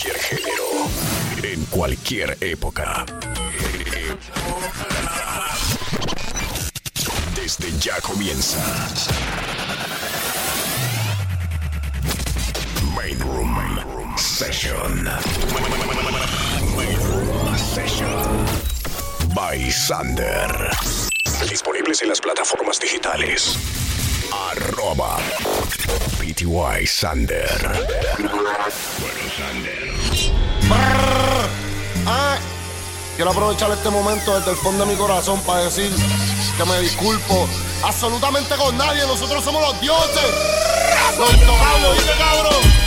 cualquier género, en cualquier época. Desde ya comienza. Main Room Session. Main Room Session. By Sander. Disponibles en las plataformas digitales. Arroba PTY Sander. Ah, quiero aprovechar este momento desde el fondo de mi corazón para decir que me disculpo absolutamente con nadie. Nosotros somos los dioses. Los tocados, ¿viste, cabrón?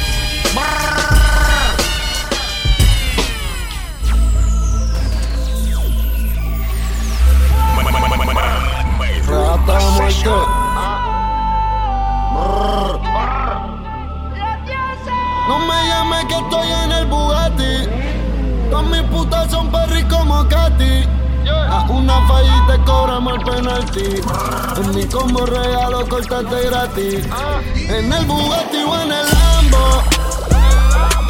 A una falla y te el penalti. En mi combo regalo cortarte gratis. En el Bugatti o en el Lambo.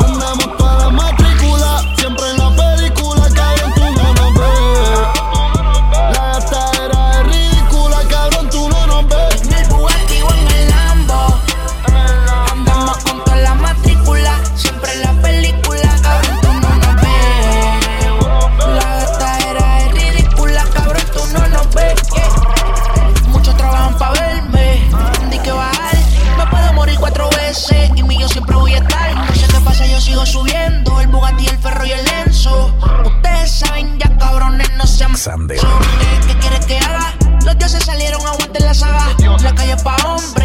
Andamos para la siempre voy a estar No sé qué pasa, yo sigo subiendo El Bugatti, el Ferro y el Enzo Ustedes saben ya, cabrones, no sean Sander. eh, ¿Qué quieres que haga? Los dioses salieron, aguanten la saga. La calle pa' hombres,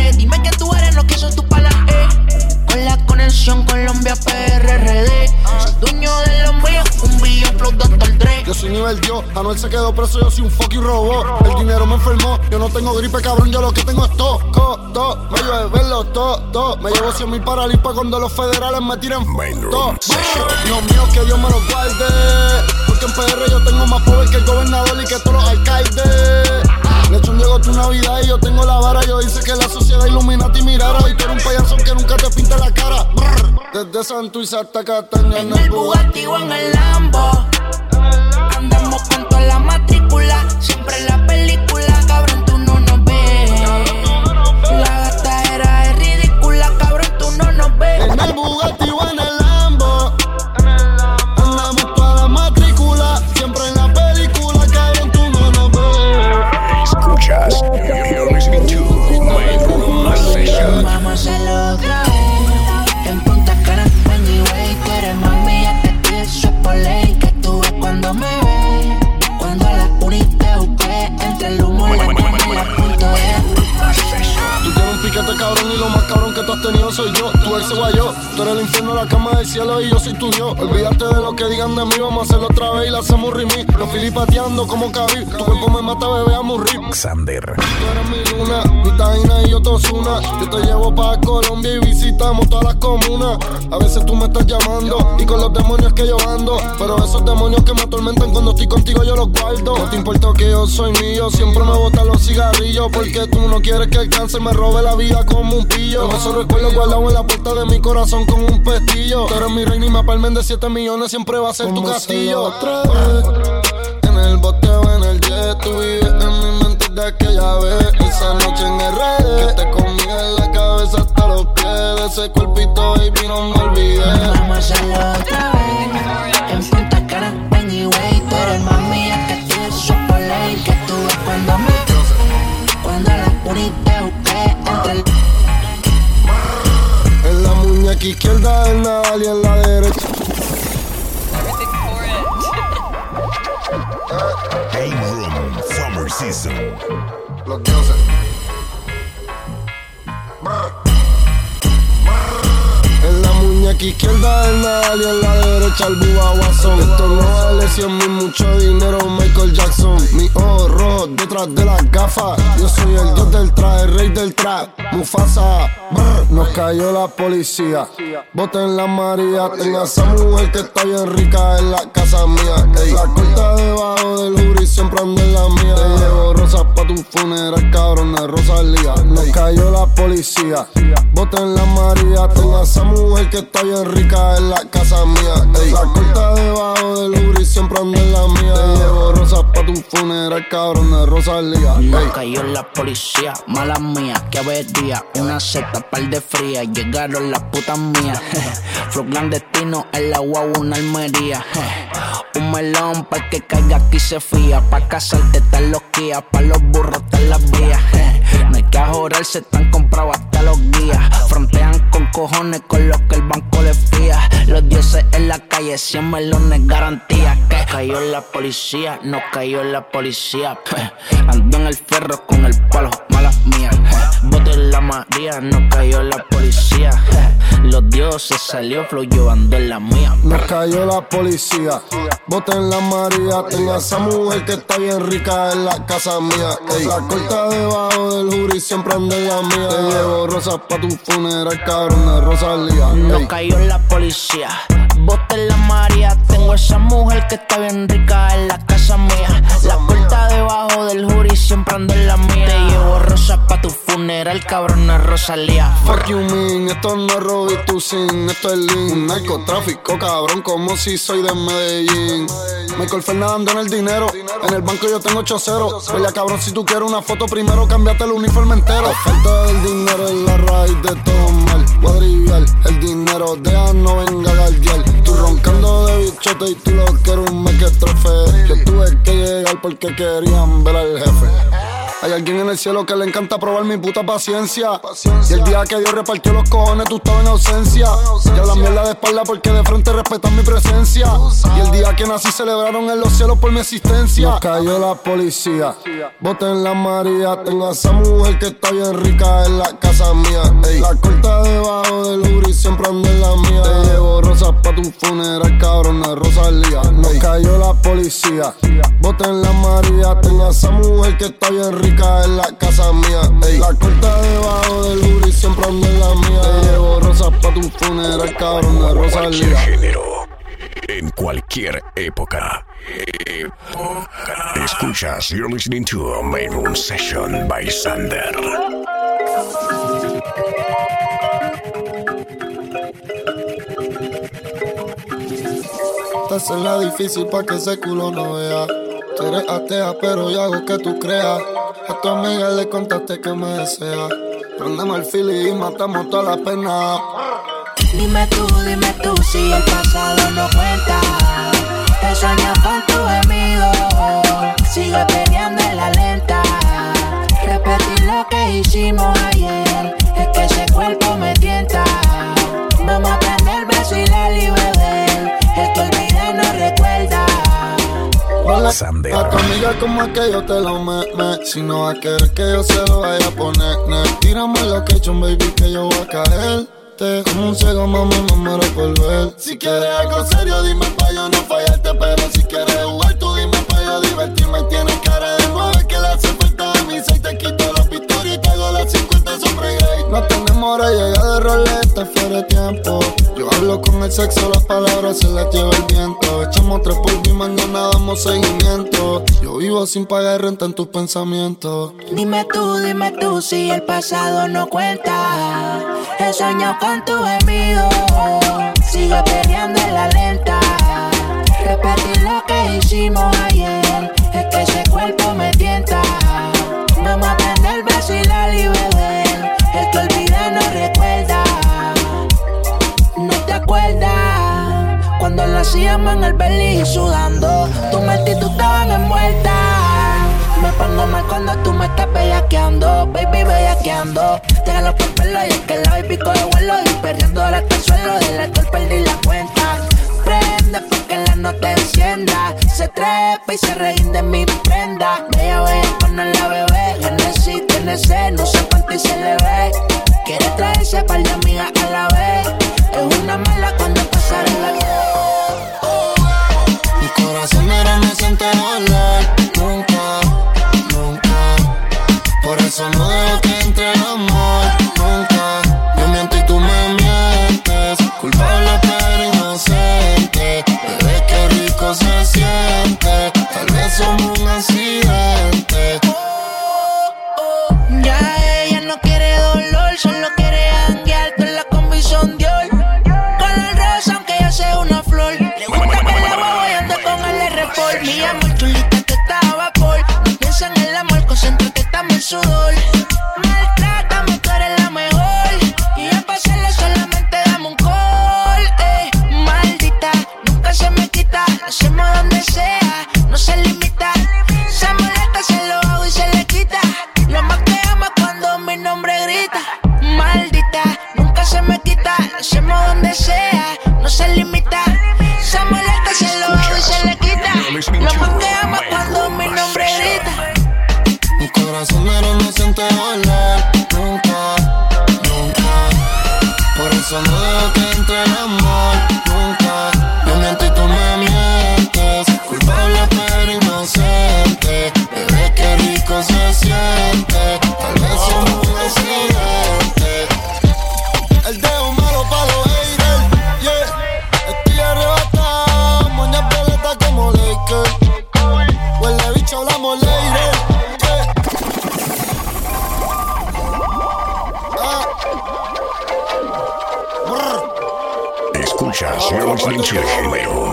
Nivel Dios, Anuel se quedó preso, yo soy un fucking robot. El dinero me enfermó, yo no tengo gripe, cabrón, yo lo que tengo es toco, to, me llueve verlo, to, to. Me llevo 100 mil para limpa cuando los federales me tiren Main Room to. Session. Dios mío, que Dios me los guarde. Porque en PR yo tengo más poder que el gobernador y que todos los alcaldes. Lechón llegó tu Navidad y yo tengo la vara. Yo dice que la sociedad Illuminati mirara. Y tú eres un payaso que nunca te pinta la cara. Brr. Desde Santuiz hasta Cataña En el Bugatti o en el Lambo. Llevo pa' Colombia y visitamos todas las comunas. A veces tú me estás llamando y con los demonios que yo ando. Pero esos demonios que me atormentan cuando estoy contigo yo los guardo. No te importa que yo soy mío, siempre me botan los cigarrillos. Porque tú no quieres que el cáncer me robe la vida como un pillo. Esos recuerdos guardados en la puerta de mi corazón como un pestillo. Tú eres mi reina y me palmen de 7 millones, siempre va a ser tu castillo. Otra vez. En el bote o en el jet, tú vives en mi mente de aquella vez. Esa noche en el red, ese cuerpito, baby, no me olvidé. Vamos a hacerlo otra vez. En Punta anyway. Tú eres más mía que ti, eso es por ley. Que tú ves cuando me. Cuando a las unis te busqué. Entre el. En la muñeca izquierda del Nadal y en la derecha. Main Room Summer Season. Los dioses. Muñeca izquierda del Nadal y en la derecha el Bubba Watson. Esto no vale 100 mil, mucho dinero, Michael Jackson. Mi ojo rojo detrás de las gafas. Yo soy el dios del traje, el rey del trap. Mufasa, brr, nos cayó la policía. Boten la María, tenga esa mujer que está bien rica en la casa mía. Ey, la corta debajo del jury, siempre ando en la mía. Te llevo rosas pa' tu funeral, cabrón, de Rosalía. Nos cayó la policía. Boten la María, tenga esa mujer que está bien rica en la casa mía. Ey. La corta debajo del Uri siempre anda en la mía. Te llevo rosas pa' tu funeral, cabrón de Rosalía. No Ey. cayó la policía, mala mía, que Una seta, par de fría, llegaron las putas mías. Flow clandestino, el agua, una almería. Un melón pa' que caiga aquí se fía. Pa' casarte están los guías, pa' los burros están las vías. No hay que ajorarse, están comprados hasta los guías. Frontean con cojones con los que el banco les fía. Los dioses en la calle, 100 melones garantía. Que cayó la policía, no cayó la policía. Ando en el ferro con el palo, malas mías. Bote en la María, no cayó la policía. Los dioses salió flow llevando en la mía. Nos cayó la policía. Boten la María. Tengo a esa mujer que está bien rica en la casa mía. Ey. La corta debajo del jury siempre anda en la mía. Te llevo rosas pa' tu funeral, cabrón de Rosalía. No Ey. cayó la policía. Bote en la María. Tengo esa mujer que está bien rica en la casa mía. La corta debajo del jury siempre ando en la mía. Te llevo rosas pa' tu funeral, cabrón, no es Rosalía. Fuck you mean, esto no es Robbie tu sin, esto es Lean. Narcotráfico, cabrón, como si soy de Medellín. Michael Fernando en el dinero, en el banco yo tengo 8-0. Pelea cabrón, si tú quieres una foto primero, cambiate el uniforme entero. Falta del dinero es la raíz de todo mal. Cuadrivial, el dinero deja no venga a. Tú roncando de bichote y tú lo que eres un mequetrefe. Yo tuve que llegar porque querían ver al jefe. Hay alguien en el cielo que le encanta probar mi puta paciencia. Y el día que Dios repartió los cojones, tú estabas en ausencia. Y hablan mierda de espalda porque de frente respetan mi presencia. Y el día que nací celebraron en los cielos por mi existencia. Nos cayó la policía. Boten la María. Tengo a esa mujer que está bien rica en la casa mía. Ey. La corta debajo del Uri siempre anda en la mía. Te llevo rosas pa' tu funeral, cabrón de Rosalía. Nos cayó la policía. Boten la María. Tengo a esa mujer que está bien rica en la casa mía. Ey. La corta debajo del Uri siempre anda en la mía. Te llevo rosas pa' tu funeral, cabrón de Cualquier Rosalía. género. En cualquier época. Escuchas, you're listening to Main Room Session by Sander. Esta es la difícil pa' que ese culo no vea. Tú eres atea, pero yo hago que tú creas. A tu amiga le contaste que me desea. Prendemos el fili y matamos toda la pena. Dime tú, dime tú si el pasado no cuenta. He soñado con tu gemido. Sigue peleando en la lenta. Repetir lo que hicimos ayer. A tu amiga como es que yo te lo me, me Si no va a querer que yo se lo vaya a poner ne. Tírame he hecho, baby, que yo voy a caerte Como un ciego, mamá, me muero por ver Si quieres algo serio, dime pa' yo no fallarte. Pero si quieres jugar, tú dime pa' yo divertirme. Tienes cara de nueve que le hace falta a mí Si te quito la pistola y te hago las 50 sobre No tenemos hora, llega roleta, fuera de tiempo Yo hablo con el sexo, las palabras se las lleva el viento Echamos tres por y mañana damos seguimiento Yo vivo sin pagar renta en tus pensamientos Dime tú, dime tú si el pasado no cuenta. He soñado con tu gemido. Sigue peleando en la lenta. Repetir lo que hicimos ayer. Hacíamos en el belly sudando. Tu tú estaban envueltas. Me pongo mal cuando tú me estás bellaqueando, baby bellaqueando. Gano por pelo y es que la baby coge vuelo y perdiendo hasta el suelo. Del alcohol perdí la cuenta. Prende porque la nota encienda. Se trepa y se reín de mi prenda. Bella, bella, cuando la bebé. Genesis tiene sed, no sé cuánto y se le ve. Quiere traerse par de amigas a la vez. Es una mala cuando pasa la Mi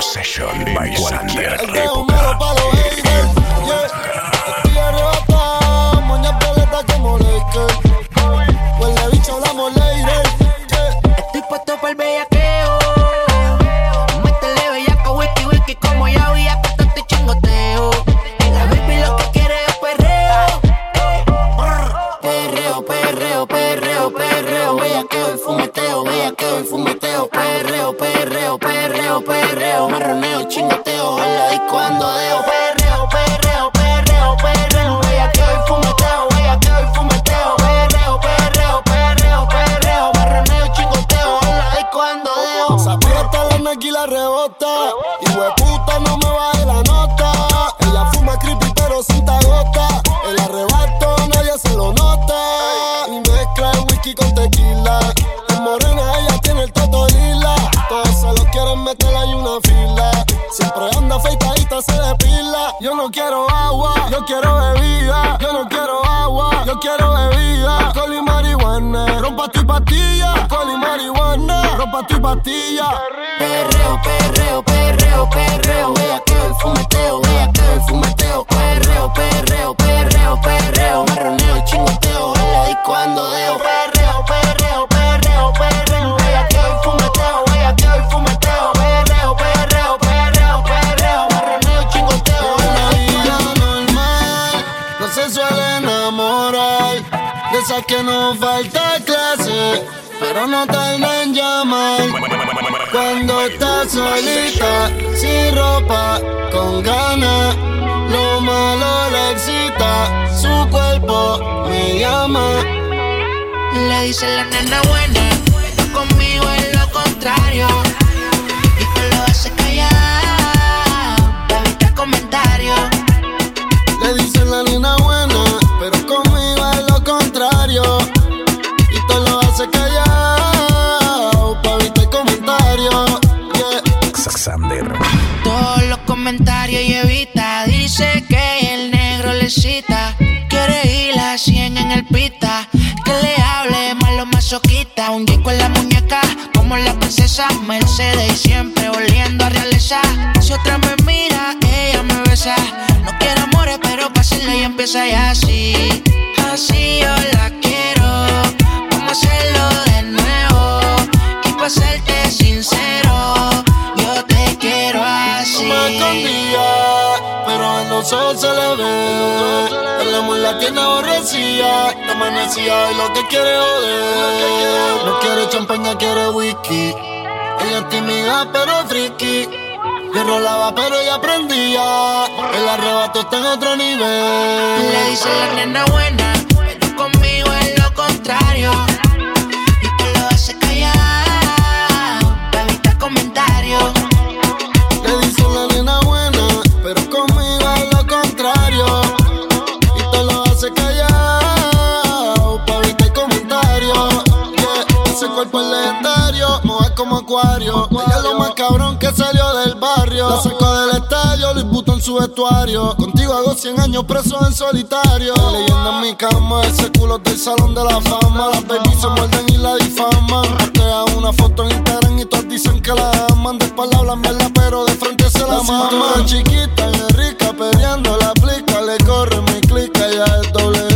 Session by Época. Yo no quiero agua, yo quiero bebida. Yo no quiero agua, yo quiero bebida. Alcohol y marihuana, rompa tu pastilla. Alcohol y marihuana, rompa tu pastilla. Perreo, perreo, perreo, perreo, bellaqueo y fumeteo, bellaqueo y fumeteo, perreo, perreo, perreo, perreo, marroneo y chingoteo, hola y cuando deo, perreo, perreo, Que no falta clase, pero no tarda en llamar. Cuando está solita, sin ropa, con ganas. Lo malo le excita, su cuerpo me llama. Le dice la nena buena, conmigo es lo contrario. Y te lo hace callar, para evitar comentarios. Le dicen la nena buena, Quiere ir a 100 en el pita. Que le hable malo masoquita. Un disco en la muñeca, como la princesa Mercedes. Y siempre oliendo a realeza. Si otra me mira, ella me besa. No quiero amores, pero pásale y empieza ya. Así amanecía y lo que quiere joder. No quiere champaña, quiere whisky. Ella es tímida, pero friki. Le rolaba, pero ella aprendía. El arrebato está en otro nivel. Le dice la nena buena, pero conmigo es lo contrario. Cuerpo es legendario, moja como acuario. Ella es lo más cabrón que salió del barrio. La sacó del estadio, Luis Butón en su vestuario. Contigo hago 100 años preso en solitario. Leyenda en mi cama, ese culo del salón de la fama. Las babies se muerden y la difaman. Postea una foto en Instagram y todos dicen que la aman. De espalda hablan mierda, pero de frente se la, cintura chiquita y rica, peleando la plica. Le corre mi clica, ya es doble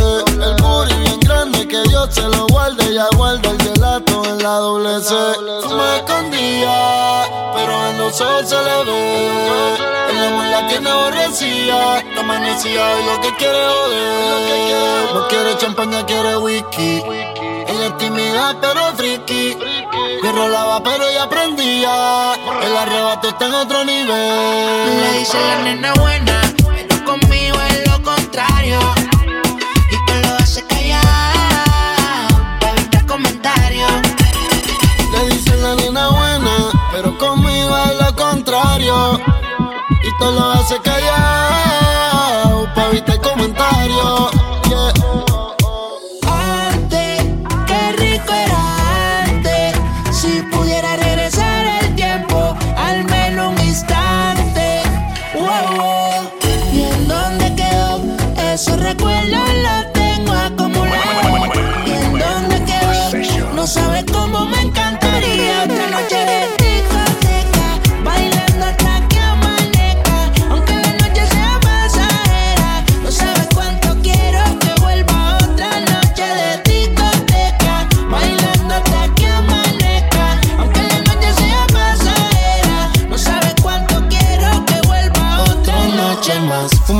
que Dios se lo guarde. Ya guarda el gelato en la doble C. Me escondía, pero a nosotros se le ve. El amor la tiene aborrecía, la amanecía y lo que quiere joder. No quiere champaña, quiere whisky. Ella es tímida, pero friki. Yo rolaba, pero ella aprendía. El arrebato está en otro nivel. Le dice la nena buena, pero conmigo es lo contrario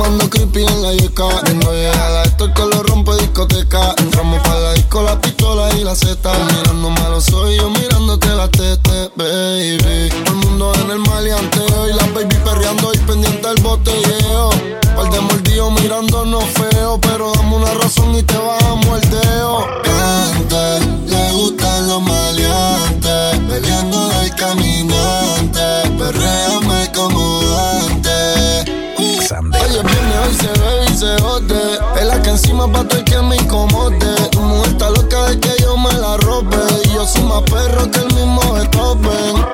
Fumando creepy en la yeca Viendo llegar a esto que lo rompe discoteca. Entramos para la disco, la pistola y la zeta Mirando malo soy yo mirándote la tete, baby. El mundo en el maleanteo Y la baby perreando y pendiente del botelleo. Par de mordidos mirándonos feo Pero dame una razón y te bajamos el dedo Antes le gustan los maleantes Peleando del caminante Perréame Oye, viene hoy se ve y se jode. Es la que encima pa' todo el que me incomode. Tu mujer está loca de que yo me la robe. Y yo soy más perro que el mismo Beethoven.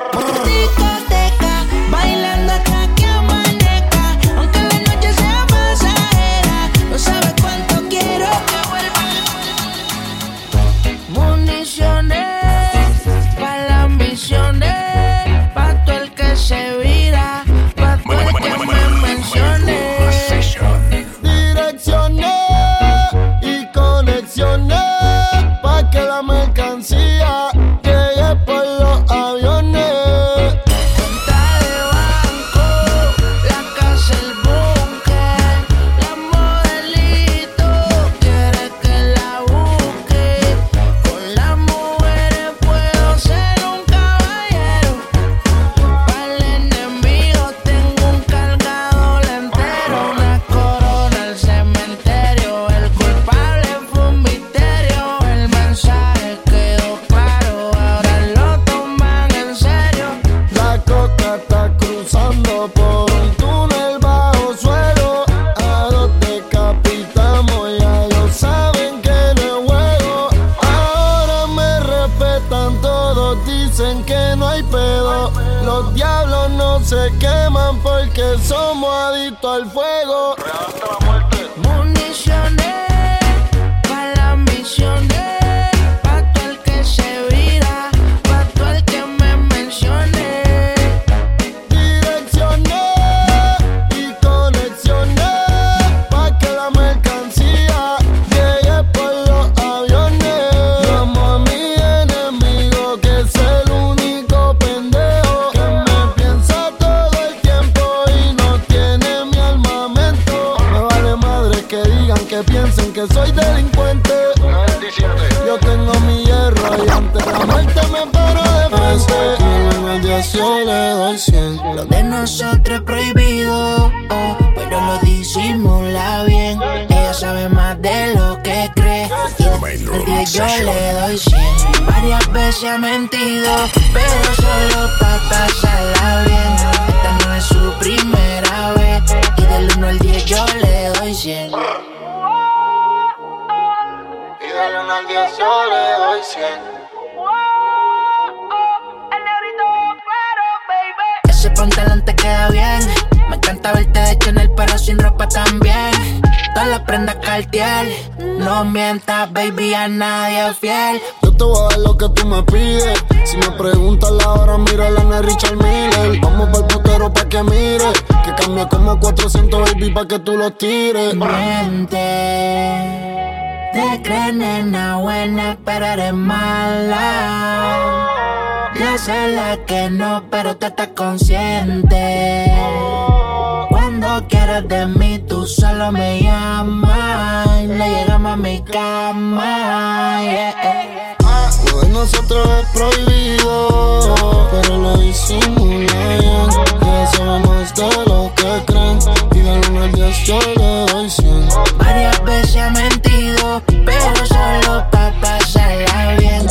Porque somos adictos al fuego. Que piensen que soy delincuente. Yo tengo mi hierro y ante la muerte me paro de frente. Yo le doy 100. Lo de nosotros es prohibido, oh, pero lo disimula bien. Ella sabe más de lo que cree. Y el día yo le doy 100. Varias veces ha mentido, pero solo pa' pasarla bien. Esta no es su primera vez. Y del 1 al 10 yo le doy 100. Del 1 al 10 yo le doy 100. Ese pantalón te queda bien. Me encanta verte de Chanel, pero sin ropa también. Todas las prendas Cartier. No mientas, baby, a nadie es fiel. Yo te voy a dar lo que tú me pides. Si me preguntas la hora, mira la de Richard Miller. Vamos pa'l putero pa' que mire. Que cambia como 400 baby pa' que tú los tires. Miente. Te crees nena buena, pero eres mala. Yo sé la que no, pero tú estás consciente. Cuando quieras de mí, tú solo me llamas. Le llegamos a mi cama. Yeah. Lo de nosotros es prohibido, pero lo bien. Ya sabemos de lo que creen. Y de uno al 10 yo le doy 100. Varias veces he pero solo pa' pasarla bien.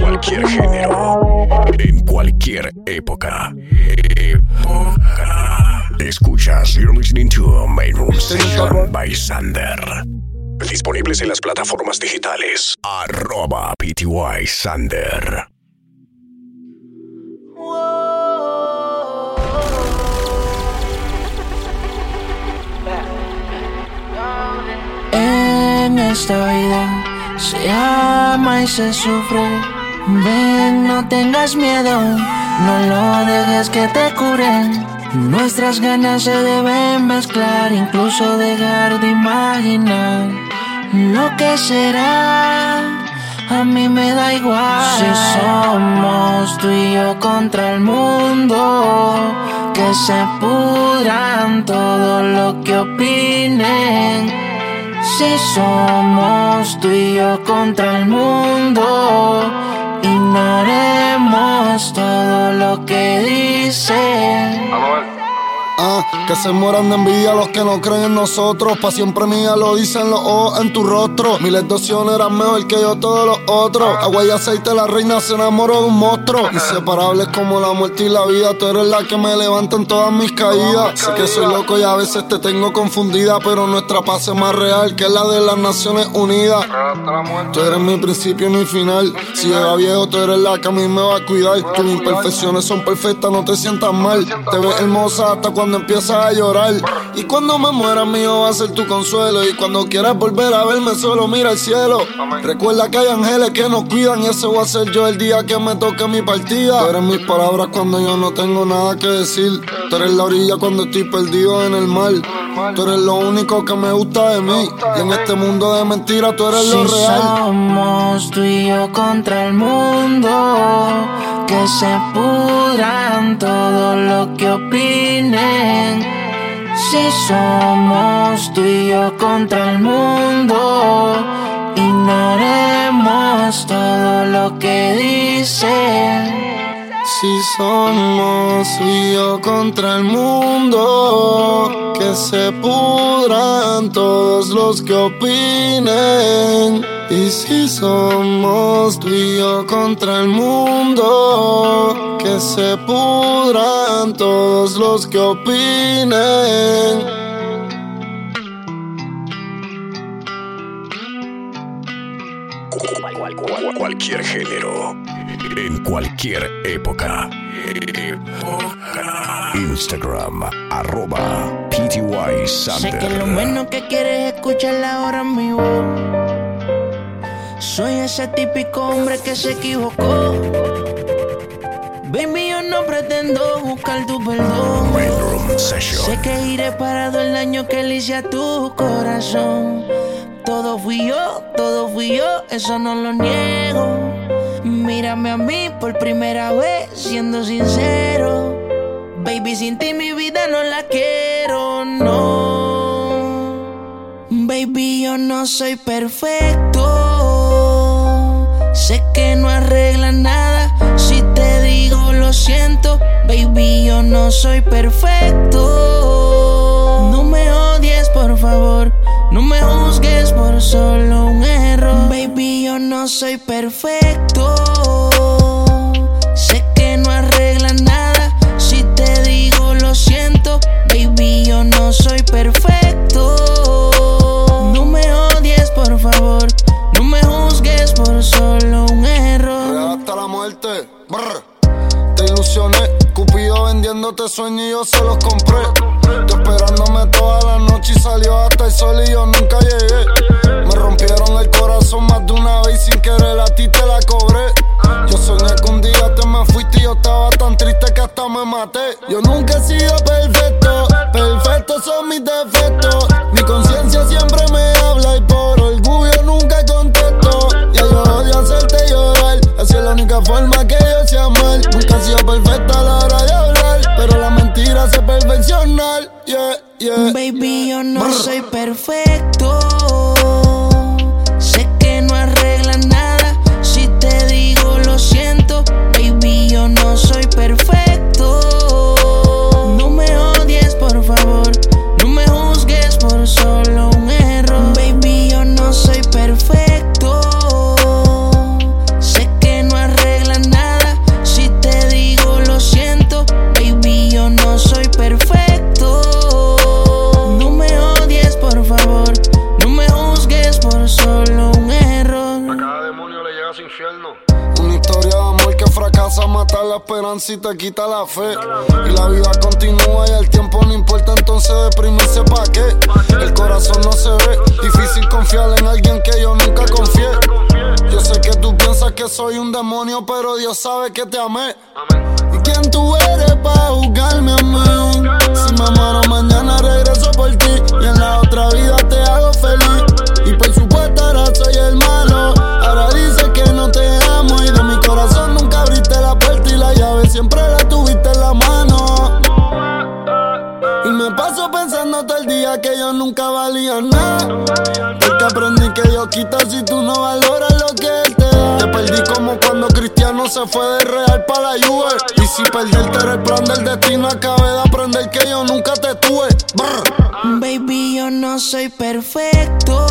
Cualquier género, en cualquier época. Época. Escuchas, you're listening to Main Room Session by Sander. Disponibles en las plataformas digitales. Arroba PTY Sander. Esta vida se ama y se sufre. Ven, no tengas miedo, no lo dejes que te curen. Nuestras ganas se deben mezclar, incluso dejar de imaginar lo que será. A mí me da igual si somos tú y yo contra el mundo. Que se pudran todo lo que opinen. Si somos tú y yo contra el mundo, ignoremos todo lo que dicen. Ah, que se mueran de envidia los que no creen en nosotros. Pa' siempre mía lo dicen los ojos en tu rostro. Miles de opciones eran mejor que yo todos los otros. Agua y aceite, la reina se enamoró de un monstruo. Inseparables como la muerte y la vida. Tú eres la que me levanta en todas mis caídas. Sé que soy loco y a veces te tengo confundida. Pero nuestra paz es más real que la de las Naciones Unidas. Tú eres mi principio y mi final. Si llega viejo, tú eres la que a mí me va a cuidar. Tus imperfecciones son perfectas, no te sientas mal. Te ves hermosa hasta cuando empiezas a llorar. Y cuando me muera, mío va a ser tu consuelo. Y cuando quieras volver a verme solo, mira el cielo. Recuerda que hay ángeles que nos cuidan. Y ese voy a ser yo el día que me toque mi partida. Tú eres mis palabras cuando yo no tengo nada que decir. Tú eres la orilla cuando estoy perdido en el mar. Tú eres lo único que me gusta de mí. Y en este mundo de mentiras, tú eres lo Si real. somos tú y yo contra el mundo, que se pudran todo lo que opinen. Si somos tú y yo contra el mundo, ignoremos todo lo que dicen. Si somos y yo contra el mundo, que se pudran todos los que opinen. Y si somos tú y yo contra el mundo, que se pudran todos los que opinen. Cual- cual- cualquier género, en cualquier época. Instagram, arroba PTY Sé que lo menos que quieres es escuchar ahora mi voz. Soy ese típico hombre que se equivocó. Baby, yo no pretendo buscar tu perdón. Room Session. Sé que iré parado el daño que le hice a tu corazón. Todo fui yo, todo fui yo, eso no lo niego. Mírame a mí por primera vez, siendo sincero. Baby, sin ti mi vida no la quiero, no. Baby, yo no soy perfecto. Sé que no arregla nada. Si te digo lo siento, baby, yo no soy perfecto. No me soy perfecto. Sé que no arregla nada. Si te digo lo siento, baby, yo no soy perfecto. No me odies, por favor. No me juzgues por solo un error. Hasta la muerte. Te ilusioné, Cupido vendiéndote sueños y yo se los compré. Tú esperándome toda la noche y salió hasta el sol y yo nunca llegué rompieron el corazón más de una vez sin querer a ti te la cobré. Yo soñé que un día te me fuiste y yo estaba tan triste que hasta me maté. Yo nunca he sido perfecto, perfectos son mis defectos. Mi conciencia siempre me habla y por orgullo nunca contesto. Ya yo odio hacerte llorar, así es la única forma que yo sea mal. Nunca he sido perfecta a la hora de hablar, pero la mentira se perfeccionar. Yeah, yeah. Baby, yo no soy perfecto. Y te quita la fe. Y la vida continúa y el tiempo no importa, entonces deprimirse pa' qué. El corazón no se ve, difícil confiar en alguien que yo nunca confié. Yo sé que tú piensas que soy un demonio, pero Dios sabe que te amé. ¿Y quién tú eres para juzgarme a mí? Si me muero mañana regreso por ti y en la otra vida te hago feliz. Y por supuesto ahora soy el malo. Nunca valía. Porque aprendí que yo quito si tú no valoras lo que él te da. Te perdí como cuando Cristiano se fue de Real para la Juve. Y si perderte era el plan del destino, acabé de aprender que yo nunca te tuve. Baby, yo no soy perfecto.